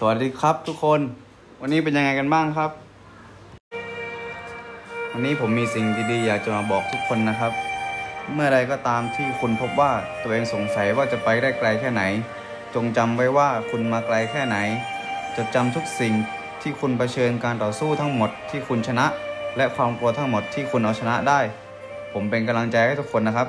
สวัสดีครับทุกคน วันนี้เป็นยังไงกันบ้างครับ วันนี้ผมมีสิ่งดีๆอยากจะมาบอกทุกคนนะครับ เมื่อใดก็ตามที่คุณพบว่าตัวเองสงสัยว่าจะไปได้ไกลแค่ไหน จงจำไว้ว่าคุณมาไกลแค่ไหน จดจำทุกสิ่งที่คุณเผชิญการต่อสู้ทั้งหมดที่คุณชนะ และความกลัวทั้งหมดที่คุณเอาชนะได้ ผมเป็นกำลังใจให้ทุกคนนะครับ